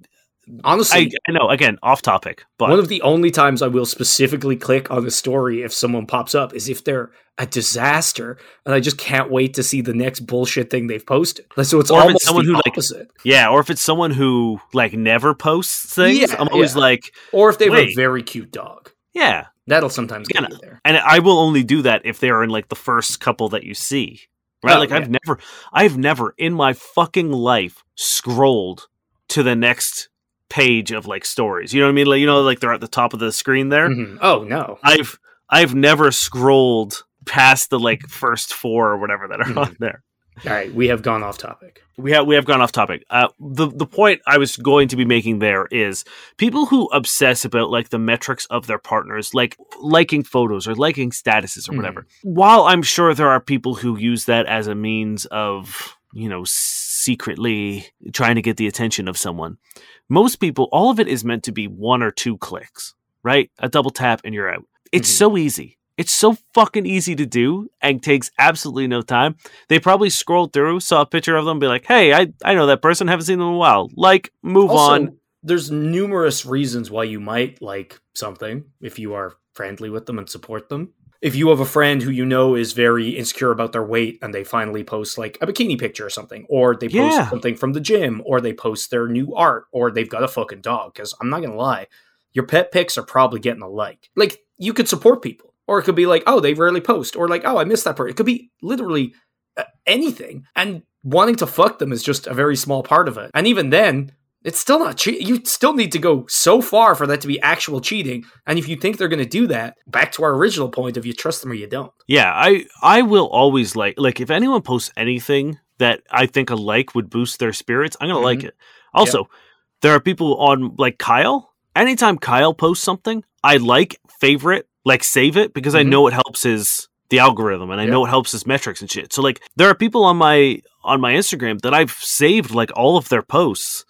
Honestly, I, I know again off topic, but one of the only times I will specifically click on a story if someone pops up is if they're a disaster and I just can't wait to see the next bullshit thing they've posted. Like, So it's Or if it's almost someone the who, like, opposite. yeah. Or if it's someone who like never posts things, Yeah, I'm always yeah. like, or if they have a very cute dog. yeah. That'll sometimes get you there. and I will only do that if they're in like the first couple that you see. Right? Oh, like I've never I've never in my fucking life scrolled to the next page of like stories. You know what I mean? Like you know like they're at the top of the screen there. Mhm. Oh no. I've I've never scrolled past the like first four or whatever that are Mhm. on there. All right, we have gone off topic. We have we have gone off topic. Uh, the the point I was going to be making there is people who obsess about like the metrics of their partners, like liking photos or liking statuses or Mhm. whatever. While I'm sure there are people who use that as a means of you know secretly trying to get the attention of someone, most people, all of it is meant to be one or two clicks, right? A double tap and you're out. It's Mhm. so easy. It's so fucking easy to do and takes absolutely no time. They probably scrolled through, saw a picture of them, be like, "Hey, I I know that person. Haven't seen them in a while. Like, move Also, on." There's numerous reasons why you might like something if you are friendly with them and support them. If you have a friend who you know is very insecure about their weight and they finally post like a bikini picture or something, or they post Yeah. something from the gym, or they post their new art, or they've got a fucking dog. Because I'm not gonna lie, your pet pics are probably getting a like. Like you could support people, or it could be like, oh, they rarely post, or like, oh, I missed that part. It could be literally uh, anything, and wanting to fuck them is just a very small part of it. And even then, it's still not cheat. You still need to go so far for that to be actual cheating. And if you think they're going to do that, back to our original point of you trust them or you don't. Yeah, I I will always like like if anyone posts anything that I think a like would boost their spirits, I'm gonna like Mhm. it. Also, there are people on like Kyle. Anytime Kyle posts something, I like, favorite, like save it because I Mhm. know it helps his the algorithm and I Yeah. know it helps his metrics and shit. So like there are people on my on my Instagram that I've saved like all of their posts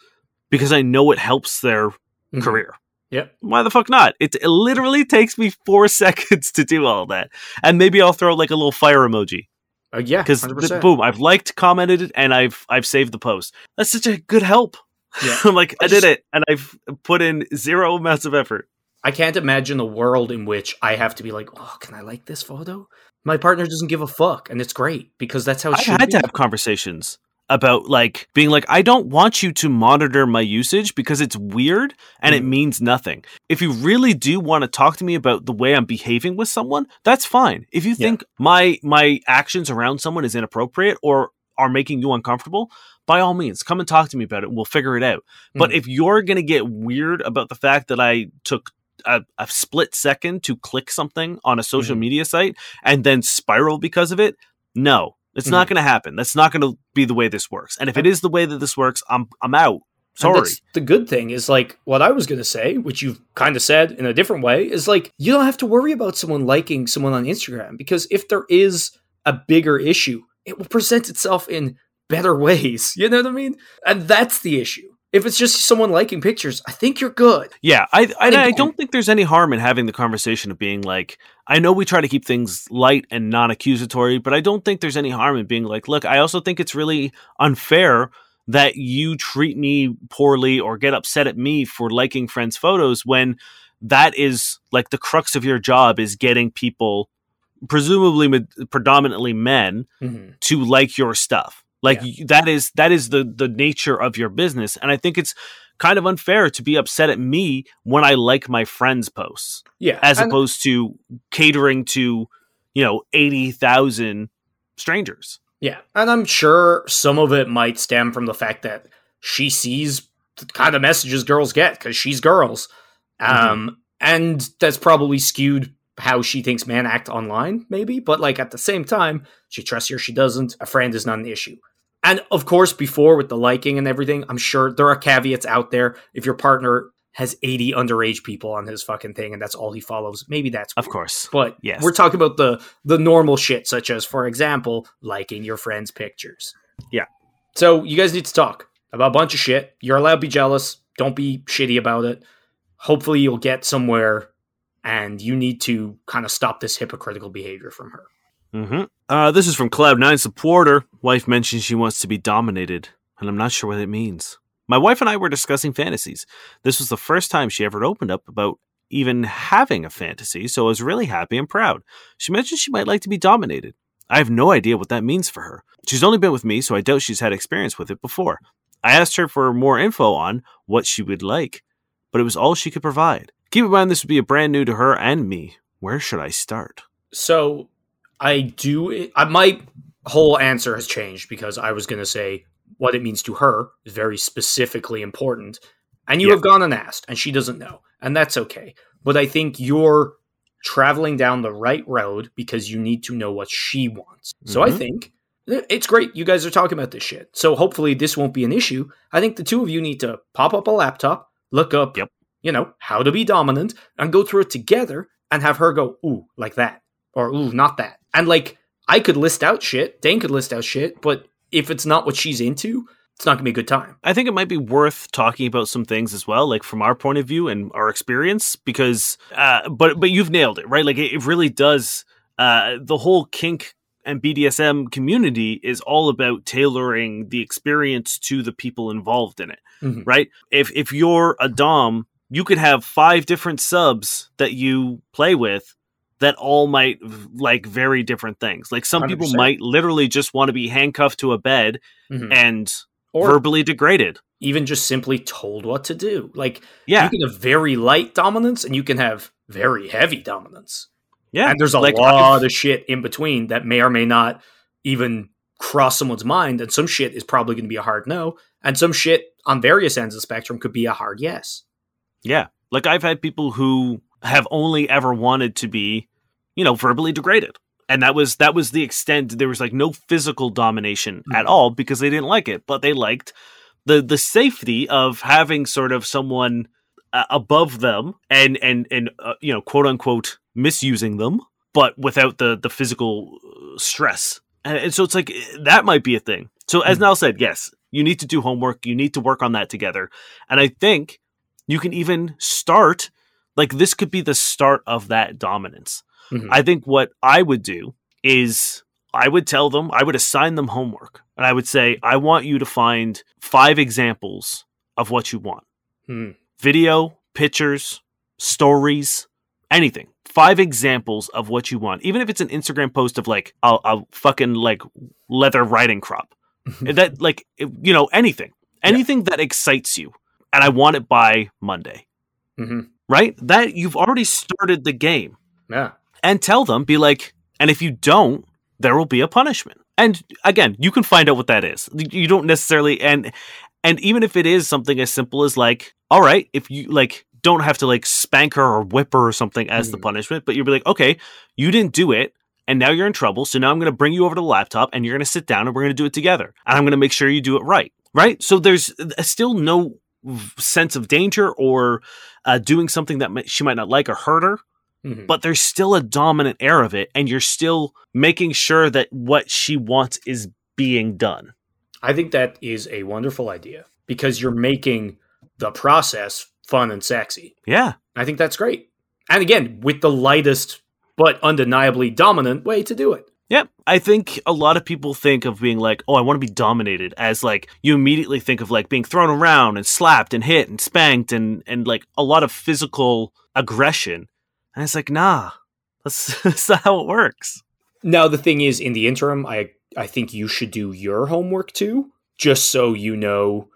because I know it helps their Mhm. career. Yep. Why the fuck not? It, it literally takes me four seconds to do all that. And maybe I'll throw like a little fire emoji Uh, yeah, because boom, I've liked, commented it, and I've I've saved the post. That's such a good help. Yeah. I'm like, I, I did it, and I've put in zero amounts of effort. I can't imagine a world in which I have to be like, oh, can I like this photo? My partner doesn't give a fuck, and it's great because that's how it I should had be. to have conversations about like being like, I don't want you to monitor my usage because it's weird and it Mhm. means nothing. If you really do want to talk to me about the way I'm behaving with someone, that's fine. If you Yeah. think my my actions around someone is inappropriate or are making you uncomfortable, by all means, come and talk to me about it and we'll figure it out. But Mhm. if you're going to get weird about the fact that I took a, a split second to click something on a social Mhm. media site and then spiral because of it, no. It's not going to happen. That's not going to be the way this works. And if it is the way that this works, I'm I'm out. Sorry. the good thing is like what I was going to say, which you've kind of said in a different way, is like you don't have to worry about someone liking someone on Instagram because if there is a bigger issue, it will present itself in better ways. You know what I mean? And that's the issue. If it's just someone liking pictures, I think you're good. Yeah, I I, I don't think there's any harm in having the conversation of being like, I know we try to keep things light and non-accusatory, but I don't think there's any harm in being like, look, I also think it's really unfair that you treat me poorly or get upset at me for liking friends' photos when that is like the crux of your job is getting people, presumably predominantly men, mm-hmm. to like your stuff. Like Yeah. that is that is the the nature of your business, and I think it's kind of unfair to be upset at me when I like my friends' posts, Yeah. as and- opposed to catering to you know eighty thousand strangers. Yeah, and I'm sure some of it might stem from the fact that she sees the kind of messages girls get because she's girls, um, and that's probably skewed how she thinks men act online, maybe. But like at the same time, she trusts you or she doesn't. A friend is not an issue. And of course, before with the liking and everything, I'm sure there are caveats out there. If your partner has 80 underage people on his fucking thing and that's all he follows, maybe that's Of course, But Yes. we're talking about the the normal shit, such as, for example, liking your friends' pictures. Yeah. So you guys need to talk about a bunch of shit. You're allowed to be jealous. Don't be shitty about it. Hopefully, you'll get somewhere, and you need to kind of stop this hypocritical behavior from her. hmm Uh, this is from Cloud Nine supporter. Wife mentions she wants to be dominated, and I'm not sure what it means. My wife and I were discussing fantasies. This was the first time she ever opened up about even having a fantasy, so I was really happy and proud. She mentioned she might like to be dominated. I have no idea what that means for her. She's only been with me, so I doubt she's had experience with it before. I asked her for more info on what she would like, but it was all she could provide. Keep in mind this would be a brand new to her and me. Where should I start? So I do. I, my whole answer has changed because I was going to say what it means to her is very specifically important, and you Yeah. have gone and asked, and she doesn't know, and that's okay. But I think you're traveling down the right road because you need to know what she wants. So I Mhm. think it's great you guys are talking about this shit. So hopefully this won't be an issue. I think the two of you need to pop up a laptop, look up, Yep. You know, how to be dominant, and go through it together and have her go, ooh, like that. Or ooh, not that. And like I could list out shit, Dane could list out shit, but if it's not what she's into, it's not gonna be a good time. I think it might be worth talking about some things as well, like from our point of view and our experience, because, uh, but but you've nailed it, right? Like it, it really does. Uh, the whole kink and BDSM community is all about tailoring the experience to the people involved in it, Mhm. right? If if you're a dom, you could have five different subs that you play with that all might like very different things. Like some people 100%. might literally just want to be handcuffed to a bed Mhm. and Or verbally degraded. even just simply told what to do. Like Yeah, you can have very light dominance and you can have very heavy dominance. yeah. And there's a Like, lot I've- of shit in between that may or may not even cross someone's mind. And some shit is probably going to be a hard no. And some shit on various ends of the spectrum could be a hard yes. Yeah. Like I've had people who have only ever wanted to be, you know, verbally degraded. And that was that was the extent there was like no physical domination at Mhm. all because they didn't like it, but they liked the the safety of having sort of someone uh, above them and and and uh, you know, quote unquote misusing them, but without the the physical uh, stress. And, and so it's like eh, that might be a thing. So as Mhm. Niall said, yes, you need to do homework, you need to work on that together. And I think you can even start like this could be the start of that dominance. Mhm. I think what I would do is I would tell them, I would assign them homework, and I would say, I want you to find five examples of what you want Hmm. video, pictures, stories, anything. Five examples of what you want, even if it's an Instagram post of like a, a fucking like leather riding crop, that like you know anything, anything that excites you, and I want it by Monday, Mhm. right? That you've already started the game Yeah. and tell them, be like, and if you don't, there will be a punishment. And again, you can find out what that is. You don't necessarily and and even if it is something as simple as like, all right, if you like don't have to like spank her or whip her or something as the Mhm. punishment, but you'll be like, okay, you didn't do it. and now you're in trouble. So now I'm going to bring you over to the laptop and you're going to sit down and we're going to do it together. And I'm going to make sure you do it right. Right. So there's uh, still no sense of danger or uh, doing something that she might not like or hurt her, Mhm. but there's still a dominant air of it. And you're still making sure that what she wants is being done. I think that is a wonderful idea because you're making the process fun and sexy. Yeah. I think that's great. And again, with the lightest but undeniably dominant way to do it. Yep. I think a lot of people think of being like, oh, I want to be dominated as like you immediately think of like being thrown around and slapped and hit and spanked and and like a lot of physical aggression. And it's like, nah, that's, that's not how it works. Now the thing is in the interim, I I think you should do your homework too, just so you know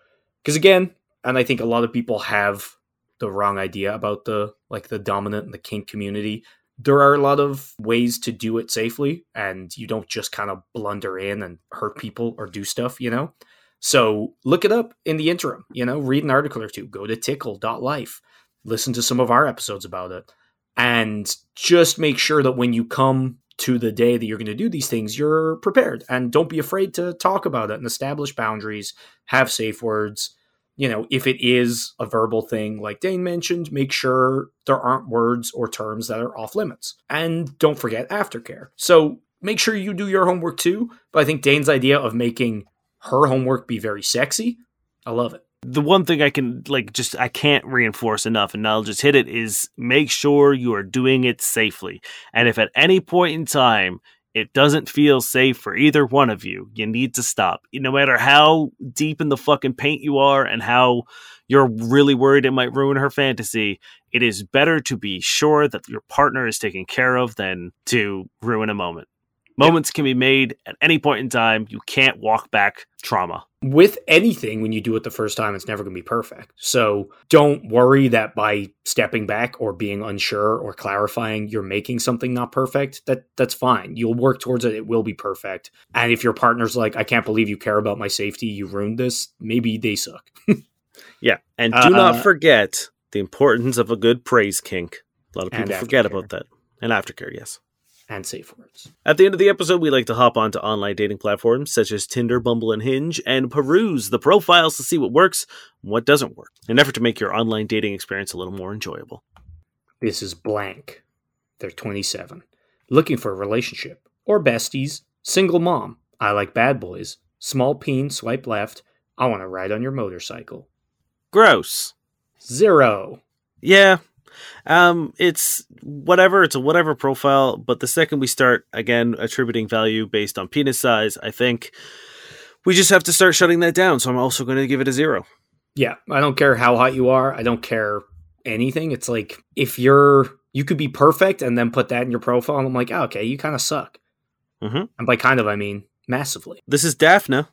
because again, and I think a lot of people have the wrong idea about the like the dominant and the kink community. There are a lot of ways to do it safely, and you don't just kind of blunder in and hurt people or do stuff, you know? So look it up in the interim, you know, read an article or two, go to tickle.life, listen to some of our episodes about it, and just make sure that when you come to the day that you're going to do these things, you're prepared and don't be afraid to talk about it and establish boundaries, have safe words. You know, if it is a verbal thing, like Dane mentioned, make sure there aren't words or terms that are off limits. And don't forget aftercare. So make sure you do your homework too. But I think Dane's idea of making her homework be very sexy, I love it. The one thing I can like just I can't reinforce enough and I'll just hit it is make sure you are doing it safely. And if at any point in time it doesn't feel safe for either one of you, you need to stop. No matter how deep in the fucking paint you are and how you're really worried it might ruin her fantasy, it is better to be sure that your partner is taken care of than to ruin a moment. Moments can be made at any point in time. You can't walk back trauma. with anything when you do it the first time it's never going to be perfect so don't worry that by stepping back or being unsure or clarifying you're making something not perfect that that's fine you'll work towards it it will be perfect and if your partner's like i can't believe you care about my safety you ruined this maybe they suck Yeah, and do Uh, not forget the importance of a good praise kink. A lot of people forget aftercare. about that. And aftercare, yes. And safe words. At the end of the episode, we like to hop onto online dating platforms such as Tinder, Bumble, and Hinge and peruse the profiles to see what works and what doesn't work, in an effort to make your online dating experience a little more enjoyable. this is blank. They're 27 looking for a relationship. Or besties. Single mom. I like bad boys. Small peen swipe left. I want to ride on your motorcycle. Gross. zero. Yeah. Um, it's whatever, it's a whatever profile, but the second we start again attributing value based on penis size, I think we just have to start shutting that down. So I'm also going to give it a zero. Yeah, I don't care how hot you are. I don't care anything. It's like if you're you could be perfect and then put that in your profile, and I'm like, oh, okay, you kind of suck. Mhm. And by kind of, I mean massively. This is Daphne,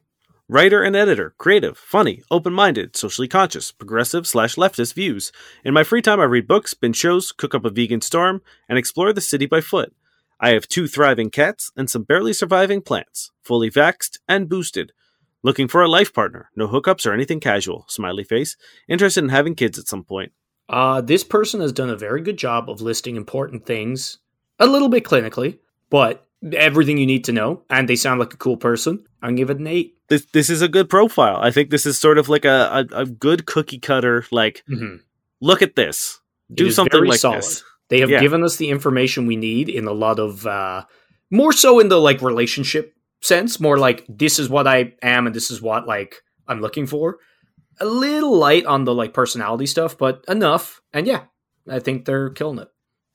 writer and editor, creative, funny, open minded, socially conscious, progressive slash leftist views. In my free time, I read books, binge shows, cook up a vegan storm, and explore the city by foot. I have two thriving cats and some barely surviving plants, fully vaxxed and boosted. Looking for a life partner, no hookups or anything casual, smiley face. Interested in having kids at some point. Uh, this person has done a very good job of listing important things, a little bit clinically, but everything you need to know. And they sound like a cool person. I'm give it an eight. This this is a good profile. I think this is sort of like a, a, a good cookie cutter, like, Mhm. look at this. Do something like solid. this. They have Yeah. given us the information we need in a lot of uh more so in the like relationship sense, more like this is what I am and this is what like I'm looking for. A little light on the like personality stuff, but enough. And yeah, I think they're killing it.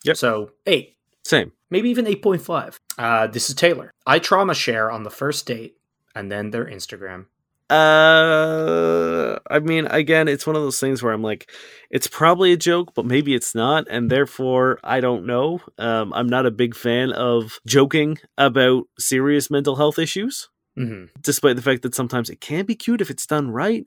Yep. So eight, Same. maybe even eight point five. Uh this is Taylor. I trauma share on the first date and then their Instagram. Uh, I mean, again, it's one of those things where I'm like, it's probably a joke, but maybe it's not, and therefore I don't know. Um, I'm not a big fan of joking about serious mental health issues, hmm despite the fact that sometimes it can be cute if it's done right.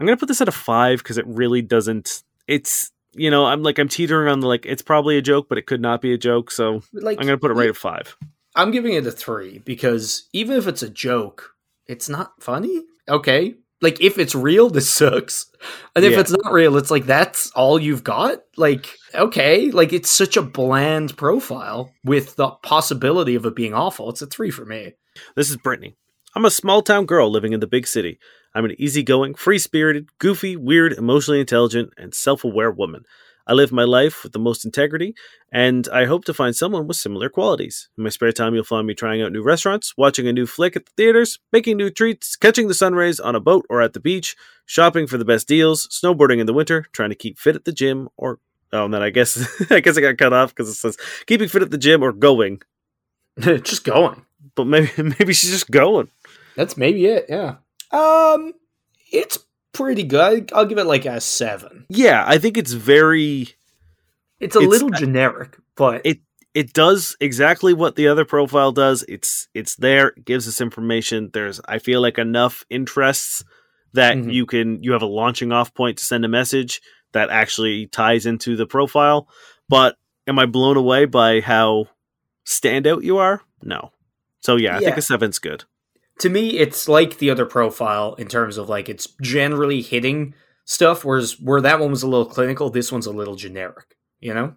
I'm gonna put this at a five because it really doesn't. It's you know, I'm like I'm teetering on the like it's probably a joke, but it could not be a joke, so Like I'm gonna put it right at five. I'm giving it a three because even if it's a joke, it's not funny. Okay, like if it's real, this sucks. And if Yeah. it's not real, it's like that's all you've got. Like okay, like it's such a bland profile with the possibility of it being awful. It's a three for me. This is Brittany. I'm a small town girl living in the big city. I'm an easygoing, free spirited, goofy, weird, emotionally intelligent, and self aware woman. I live my life with the most integrity, and I hope to find someone with similar qualities. In my spare time, you'll find me trying out new restaurants, watching a new flick at the theaters, making new treats, catching the sun rays on a boat or at the beach, shopping for the best deals, snowboarding in the winter, trying to keep fit at the gym, or oh, and then I guess I guess I got cut off because it says keeping fit at the gym or going, Just going. but maybe maybe she's just going. That's maybe it. Yeah. Um, it's pretty good. I'll give it like a seven. Yeah, I think it's very It's a It's- little generic, but it it does exactly what the other profile does. It's it's there, it gives us information. There's I feel like enough interests that Mhm. you can you have a launching off point to send a message that actually ties into the profile. But am I blown away by how standout you are? No. So yeah, I think a seven's good. To me, it's like the other profile in terms of like it's generally hitting stuff, whereas where that one was a little clinical, this one's a little generic, you know.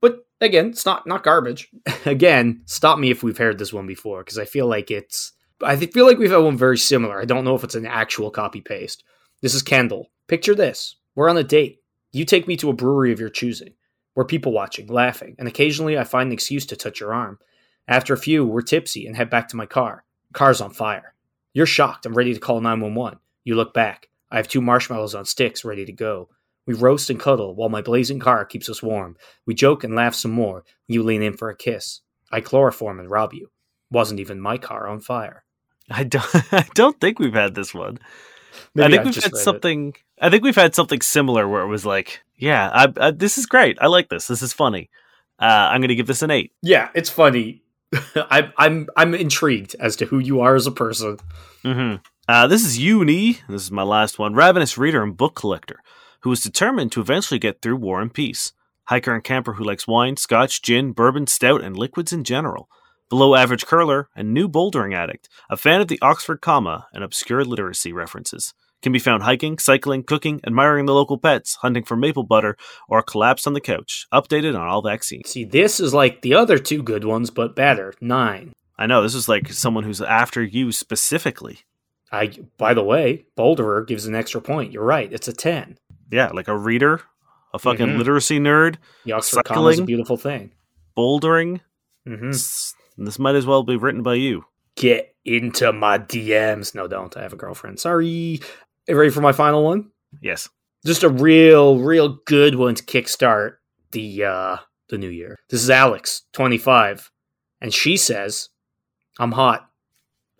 But again, it's not not garbage. again, stop me if we've heard this one before because I feel like it's. I feel like we've had one very similar. I don't know if it's an actual copy paste. This is Kendall. Picture this: we're on a date. You take me to a brewery of your choosing. We're people watching, laughing, and occasionally I find an excuse to touch your arm. After a few, we're tipsy and head back to my car. Car's on fire. You're shocked. I'm ready to call 911. You look back. I have two marshmallows on sticks ready to go. We roast and cuddle while my blazing car keeps us warm. We joke and laugh some more. You lean in for a kiss. I chloroform and rob you. Wasn't even my car on fire. I don't I don't think we've had this one. I think I've we've had read it. something. I think we've had something similar where it was like, yeah, I, I, this is great. I like this. This is funny. Uh, I'm going to give this an eight. Yeah, it's funny. I'm I'm I'm intrigued as to who you are as a person. hmm Uh, this is Uni. This is my last one. Ravenous reader and book collector who is determined to eventually get through War and Peace. Hiker and camper who likes wine, scotch, gin, bourbon, stout, and liquids in general. Below average curler and new bouldering addict. A fan of the Oxford comma and obscure literacy references. Can be found hiking, cycling, cooking, admiring the local pets, hunting for maple butter, or collapsed on the couch. Updated on all vaccines. See, this is like the other two good ones, but better. Nine. I know this is like someone who's after you specifically. I by the way, Boulderer gives an extra point. You're right. It's a ten. Yeah, like a reader, a fucking Mhm. literacy nerd, The Oxford comma is a beautiful thing. bouldering. hmm This might as well be written by you. Get into my DMs. No, don't. I have a girlfriend. Sorry. Ready for my final one? Yes. Just a real, real good one to kickstart the uh the new year. This is Alex, 25, and she says, "I'm hot.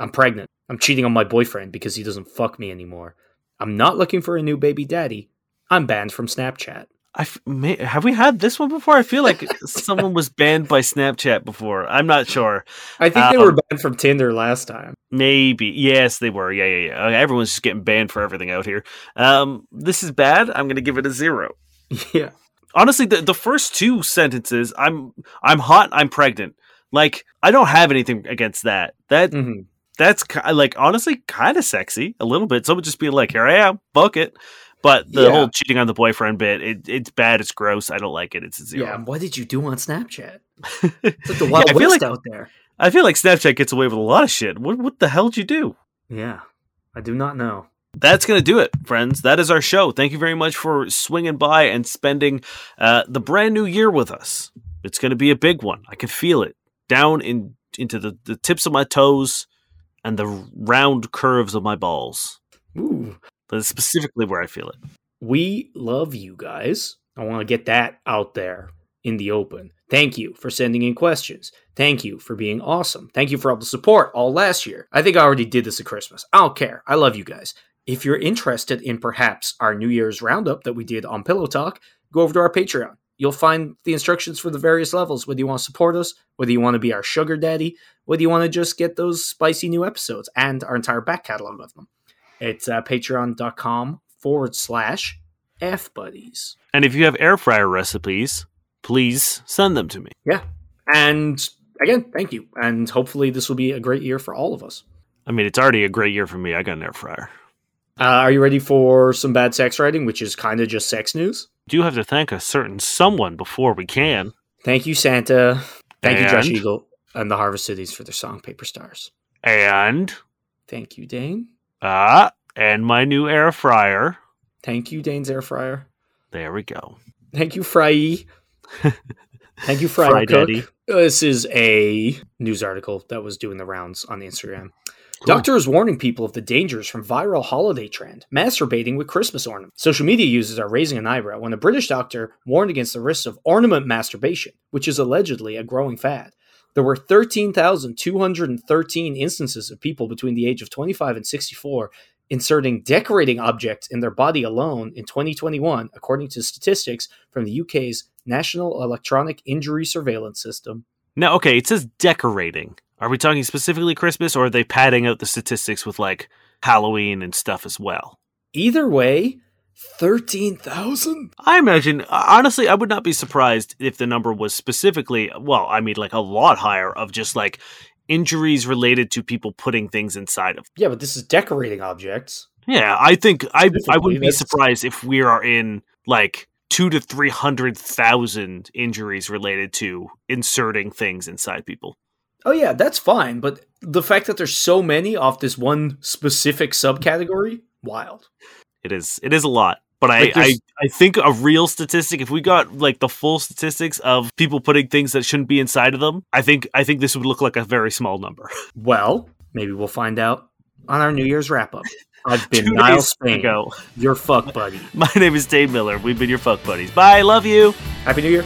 I'm pregnant. I'm cheating on my boyfriend because he doesn't fuck me anymore. I'm not looking for a new baby daddy. I'm banned from Snapchat." I f- may, have we had this one before? I feel like someone was banned by Snapchat before. I'm not sure. I think they were Um, banned from Tinder last time. Maybe. Yes, they were. Yeah, yeah, yeah. Okay, Everyone's just getting banned for everything out here. Um, this is bad. I'm going to give it a zero. yeah. Honestly, the, the first two sentences, I'm I'm hot, I'm pregnant. Like I don't have anything against that. That hmm that's like honestly kind of sexy a little bit. Someone just be like, "Here I am, book it." But the Yeah. whole cheating on the boyfriend bit, it, it's bad. It's gross. I don't like it. It's a Yeah. What did you do on Snapchat? It's like the Wild I feel West like out there. I feel like Snapchat gets away with a lot of shit. What what the hell did you do? Yeah. I do not know. That's gonna do it, friends. That is our show. Thank you very much for swinging by and spending uh, the brand new year with us. It's gonna be a big one. I can feel it down in into the, the tips of my toes and the round curves of my balls. Ooh. That's specifically where I feel it. We love you guys. I want to get that out there in the open. Thank you for sending in questions. Thank you for being awesome. Thank you for all the support all last year. I think I already did this at Christmas. I don't care. I love you guys. If you're interested in perhaps our New Year's roundup that we did on Pillow Talk, go over to our Patreon. You'll find the instructions for the various levels, whether you want to support us, whether you want to be our sugar daddy, whether you want to just get those spicy new episodes and our entire back catalog of them. It's uh, patreon.com forward slash F buddies. And if you have air fryer recipes, please send them to me. Yeah. And again, thank you. And hopefully this will be a great year for all of us. I mean, it's already a great year for me. I got an air fryer. Uh, are you ready for some bad sex writing, which is kind of just sex news? Do you have to thank a certain someone before we can. Thank you, Santa. Thank you, Josh Eagle and the Harvest Cities for their song Paper Stars. And Thank you, Dane. Ah, and my new air fryer. Thank you, Dane's Air Fryer. There we go. Thank you, Fry. Thank you, Fry Cook. Daddy. This is a news article that was doing the rounds on Instagram. Cool. Doctor is warning people of the dangers from viral holiday trend, masturbating with Christmas ornaments. Social media users are raising an eyebrow when a British doctor warned against the risks of ornament masturbation, which is allegedly a growing fad. There were 13,213 instances of people between the age of 25 and 64 inserting decorating objects in their body alone in 2021, according to statistics from the UK's National Electronic Injury Surveillance System. Now, okay, it says decorating. Are we talking specifically Christmas, or are they padding out the statistics with like Halloween and stuff as well? Either way, 13,000? I imagine, honestly, I would not be surprised if the number was specifically, well, I mean, like a lot higher of just like injuries related to people putting things inside of. Yeah, but this is decorating objects. Yeah, I think I I wouldn't be surprised if we are in like two to three hundred thousand injuries related to inserting things inside people. Oh, yeah, that's fine. But the fact that there's so many off this one specific subcategory, wild. It is it is a lot. But I, Like, I, I think a real statistic, if we got like the full statistics of people putting things that shouldn't be inside of them, I think I think this would look like a very small number. Well, maybe we'll find out on our New Year's wrap up. I've been Niall Spain, ago. your fuck buddy. My name is Dane Miller. We've been your fuck buddies. Bye, love you. Happy New Year.